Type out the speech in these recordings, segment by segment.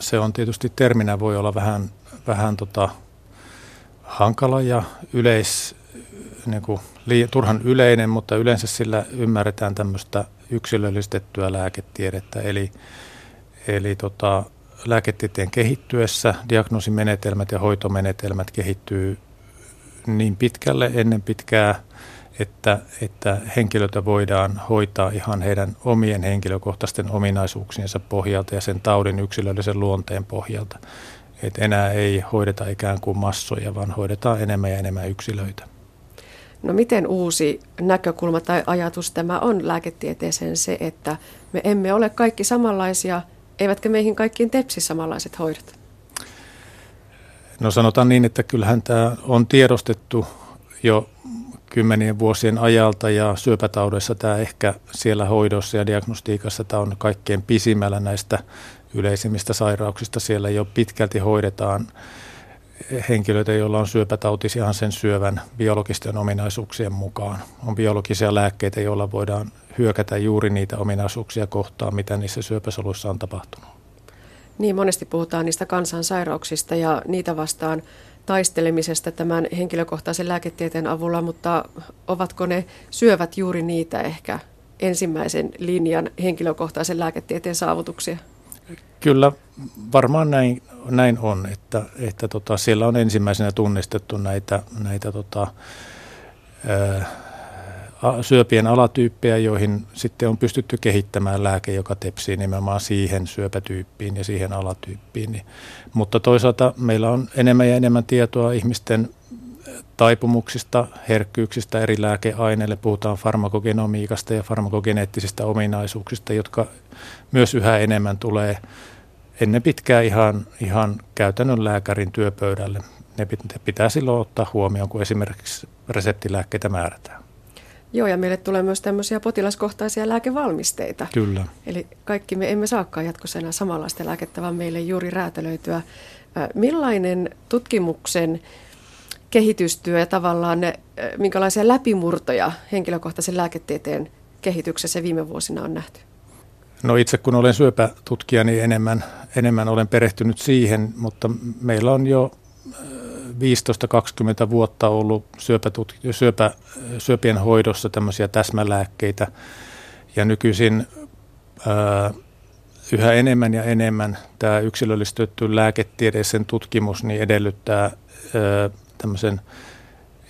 se on tietysti terminä voi olla vähän, vähän tota, hankala ja yleis, niin kuin, lii, turhan yleinen, mutta yleensä sillä ymmärretään tämmöistä yksilöllistettyä lääketiedettä. Eli, eli tota, lääketieteen kehittyessä diagnoosimenetelmät ja hoitomenetelmät kehittyy niin pitkälle ennen pitkää, että, että henkilöitä voidaan hoitaa ihan heidän omien henkilökohtaisten ominaisuuksiensa pohjalta ja sen taudin yksilöllisen luonteen pohjalta. Et enää ei hoideta ikään kuin massoja, vaan hoidetaan enemmän ja enemmän yksilöitä. No miten uusi näkökulma tai ajatus tämä on lääketieteeseen se, että me emme ole kaikki samanlaisia, eivätkä meihin kaikkiin tepsi samanlaiset hoidot? No sanotaan niin, että kyllähän tämä on tiedostettu jo kymmenien vuosien ajalta ja syöpätaudeissa tämä ehkä siellä hoidossa ja diagnostiikassa tämä on kaikkein pisimmällä näistä yleisimmistä sairauksista. Siellä jo pitkälti hoidetaan henkilöitä, joilla on syöpätautis ihan sen syövän biologisten ominaisuuksien mukaan. On biologisia lääkkeitä, joilla voidaan hyökätä juuri niitä ominaisuuksia kohtaan, mitä niissä syöpäsoluissa on tapahtunut. Niin, monesti puhutaan niistä kansansairauksista ja niitä vastaan taistelemisesta tämän henkilökohtaisen lääketieteen avulla, mutta ovatko ne syövät juuri niitä ehkä ensimmäisen linjan henkilökohtaisen lääketieteen saavutuksia? Kyllä varmaan näin, näin on, että, että tota, siellä on ensimmäisenä tunnistettu näitä, näitä tota, syöpien alatyyppejä, joihin sitten on pystytty kehittämään lääke, joka tepsii nimenomaan siihen syöpätyyppiin ja siihen alatyyppiin. Mutta toisaalta meillä on enemmän ja enemmän tietoa ihmisten taipumuksista, herkkyyksistä eri lääkeaineille. Puhutaan farmakogenomiikasta ja farmakogeneettisistä ominaisuuksista, jotka myös yhä enemmän tulee ennen pitkää ihan, ihan käytännön lääkärin työpöydälle. Ne pitää silloin ottaa huomioon, kun esimerkiksi reseptilääkkeitä määrätään. Joo, ja meille tulee myös tämmöisiä potilaskohtaisia lääkevalmisteita. Kyllä. Eli kaikki me emme saakaan jatkossa enää samanlaista lääkettä, vaan meille juuri räätälöityä. Millainen tutkimuksen kehitystyö ja tavallaan ne, minkälaisia läpimurtoja henkilökohtaisen lääketieteen kehityksessä viime vuosina on nähty? No itse kun olen syöpätutkija, niin enemmän, enemmän olen perehtynyt siihen, mutta meillä on jo 15-20 vuotta ollut syöpätut, syöpä, syöpien hoidossa tämmöisiä täsmälääkkeitä. Ja nykyisin ää, yhä enemmän ja enemmän tämä yksilöllistetty lääketieteellisen tutkimus niin edellyttää ää, tämmöisen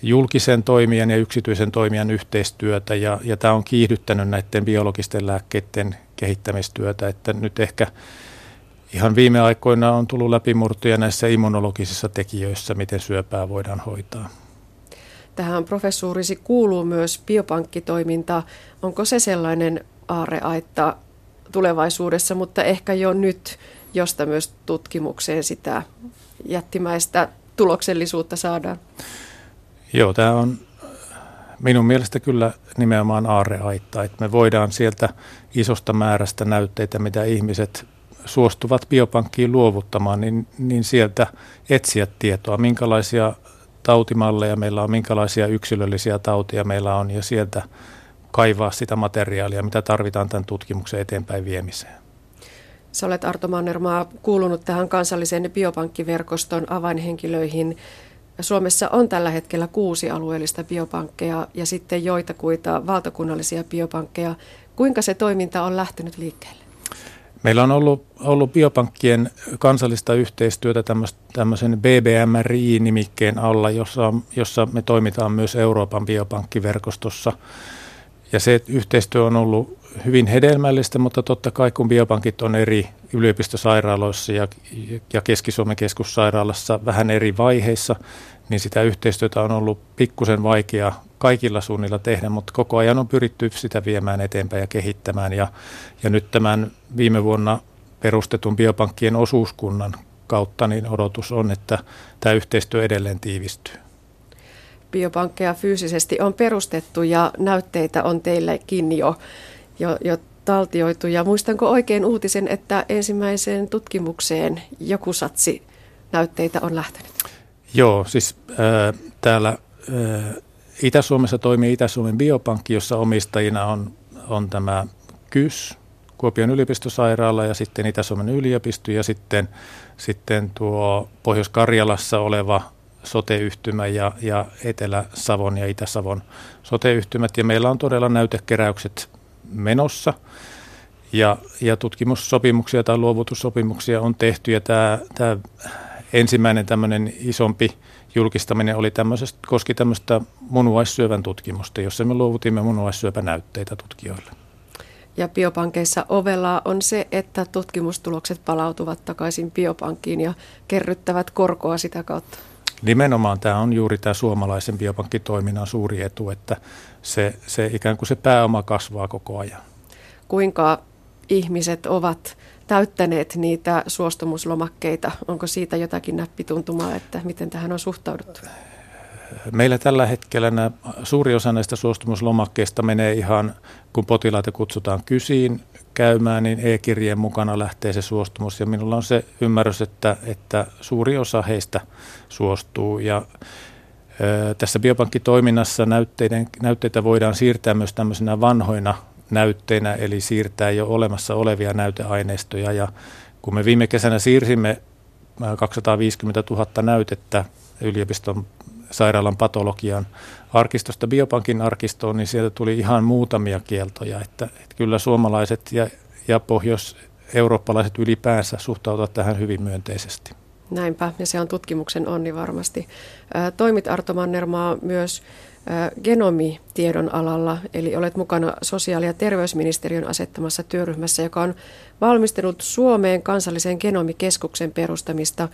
julkisen toimijan ja yksityisen toimijan yhteistyötä. Ja, ja tämä on kiihdyttänyt näiden biologisten lääkkeiden kehittämistyötä, että nyt ehkä ihan viime aikoina on tullut läpimurtoja näissä immunologisissa tekijöissä, miten syöpää voidaan hoitaa. Tähän professuurisi kuuluu myös biopankkitoiminta. Onko se sellainen aareaitta tulevaisuudessa, mutta ehkä jo nyt, josta myös tutkimukseen sitä jättimäistä tuloksellisuutta saadaan? Joo, tämä on minun mielestä kyllä nimenomaan aarreaitta, että me voidaan sieltä isosta määrästä näytteitä, mitä ihmiset suostuvat biopankkiin luovuttamaan, niin, niin sieltä etsiä tietoa, minkälaisia tautimalleja meillä on, minkälaisia yksilöllisiä tautia meillä on ja sieltä kaivaa sitä materiaalia, mitä tarvitaan tämän tutkimuksen eteenpäin viemiseen. Sä olet Arto Mannermaa kuulunut tähän kansallisen biopankkiverkoston avainhenkilöihin. Suomessa on tällä hetkellä kuusi alueellista biopankkeja ja sitten joitakuita valtakunnallisia biopankkeja. Kuinka se toiminta on lähtenyt liikkeelle? Meillä on ollut, ollut biopankkien kansallista yhteistyötä tämmöisen BBMRI-nimikkeen alla, jossa, jossa me toimitaan myös Euroopan biopankkiverkostossa. Ja se yhteistyö on ollut hyvin hedelmällistä, mutta totta kai kun biopankit on eri yliopistosairaaloissa ja, ja Keski-Suomen keskussairaalassa vähän eri vaiheissa, niin sitä yhteistyötä on ollut pikkusen vaikea kaikilla suunnilla tehdä, mutta koko ajan on pyritty sitä viemään eteenpäin ja kehittämään. Ja, ja nyt tämän viime vuonna perustetun biopankkien osuuskunnan kautta niin odotus on, että tämä yhteistyö edelleen tiivistyy. Biopankkeja fyysisesti on perustettu ja näytteitä on teillekin jo, jo, jo taltioitu. Ja muistanko oikein uutisen, että ensimmäiseen tutkimukseen joku satsi näytteitä on lähtenyt? Joo, siis äh, täällä äh, Itä-Suomessa toimii Itä-Suomen biopankki, jossa omistajina on, on tämä KYS, Kuopion yliopistosairaala ja sitten Itä-Suomen yliopisto ja sitten, sitten tuo Pohjois-Karjalassa oleva soteyhtymä ja, ja Etelä-Savon ja Itä-Savon soteyhtymät. Ja meillä on todella näytekeräykset menossa ja, ja tutkimussopimuksia tai luovutussopimuksia on tehty ja tämä, tämä ensimmäinen tämmöinen isompi julkistaminen oli tämmöisestä, koski tämmöistä munuaissyövän tutkimusta, jossa me luovutimme munuaissyöpänäytteitä tutkijoille. Ja biopankeissa ovella on se, että tutkimustulokset palautuvat takaisin biopankkiin ja kerryttävät korkoa sitä kautta. Nimenomaan tämä on juuri tämä suomalaisen biopankkitoiminnan suuri etu, että se, se ikään kuin se pääoma kasvaa koko ajan. Kuinka ihmiset ovat täyttäneet niitä suostumuslomakkeita? Onko siitä jotakin näppituntumaa, että miten tähän on suhtauduttu? Meillä tällä hetkellä nämä, suuri osa näistä suostumuslomakkeista menee ihan, kun potilaita kutsutaan kysiin käymään, niin e-kirjeen mukana lähtee se suostumus. Ja minulla on se ymmärrys, että, että suuri osa heistä suostuu. Ja tässä biopankkitoiminnassa näytteiden, näytteitä voidaan siirtää myös tämmöisenä vanhoina näytteinä, eli siirtää jo olemassa olevia näyteaineistoja. Ja kun me viime kesänä siirsimme 250 000 näytettä yliopiston sairaalan patologian arkistosta biopankin arkistoon, niin sieltä tuli ihan muutamia kieltoja. Että, että kyllä suomalaiset ja, ja pohjois-eurooppalaiset ylipäänsä suhtautuvat tähän hyvin myönteisesti. Näinpä, ja se on tutkimuksen onni varmasti. Toimit Arto Mannermaa myös genomitiedon alalla, eli olet mukana sosiaali- ja terveysministeriön asettamassa työryhmässä, joka on valmistellut Suomeen kansallisen genomikeskuksen perustamista.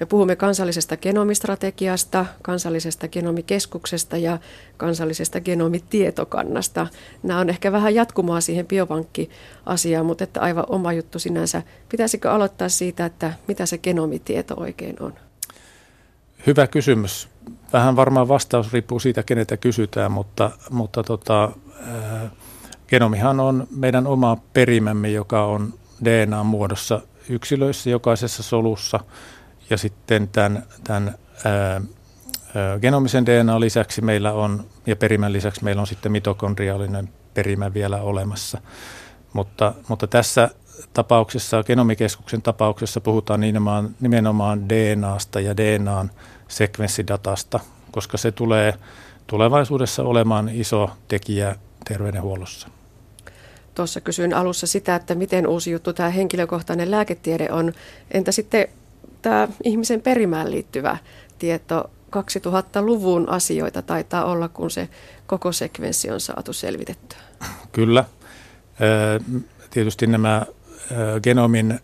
Me puhumme kansallisesta genomistrategiasta, kansallisesta genomikeskuksesta ja kansallisesta genomitietokannasta. Nämä on ehkä vähän jatkumaa siihen biopankkiasiaan, mutta että aivan oma juttu sinänsä. Pitäisikö aloittaa siitä, että mitä se genomitieto oikein on? Hyvä kysymys vähän varmaan vastaus riippuu siitä, keneltä kysytään, mutta, mutta tota, genomihan on meidän oma perimämme, joka on DNA-muodossa yksilöissä jokaisessa solussa. Ja sitten tämän, tämän ää, genomisen DNA lisäksi meillä on, ja perimän lisäksi meillä on sitten mitokondriaalinen perimä vielä olemassa. Mutta, mutta tässä tapauksessa, genomikeskuksen tapauksessa puhutaan nimenomaan, nimenomaan DNAsta ja DNAn sekvenssidatasta, koska se tulee tulevaisuudessa olemaan iso tekijä terveydenhuollossa. Tuossa kysyin alussa sitä, että miten uusi juttu tämä henkilökohtainen lääketiede on. Entä sitten tämä ihmisen perimään liittyvä tieto? 2000-luvun asioita taitaa olla, kun se koko sekvenssi on saatu selvitettyä. Kyllä. Tietysti nämä genomin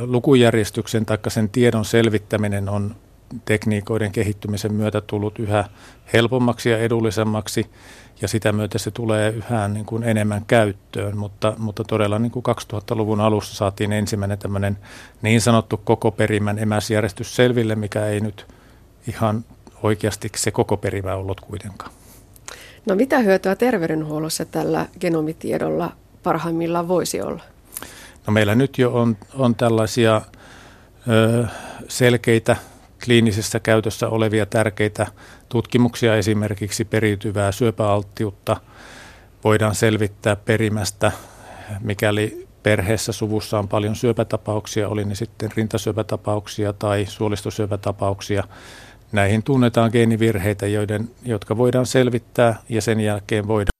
lukujärjestyksen tai sen tiedon selvittäminen on tekniikoiden kehittymisen myötä tullut yhä helpommaksi ja edullisemmaksi ja sitä myötä se tulee yhä niin kuin enemmän käyttöön, mutta, mutta todella niin kuin 2000-luvun alussa saatiin ensimmäinen tämmöinen niin sanottu koko perimän emäsjärjestys selville, mikä ei nyt ihan oikeasti se koko perimä ollut kuitenkaan. No mitä hyötyä terveydenhuollossa tällä genomitiedolla parhaimmillaan voisi olla? No meillä nyt jo on, on tällaisia ö, selkeitä kliinisessä käytössä olevia tärkeitä tutkimuksia, esimerkiksi periytyvää syöpäalttiutta voidaan selvittää perimästä, mikäli perheessä suvussa on paljon syöpätapauksia, oli ne sitten rintasyöpätapauksia tai suolistosyöpätapauksia. Näihin tunnetaan geenivirheitä, joiden, jotka voidaan selvittää ja sen jälkeen voidaan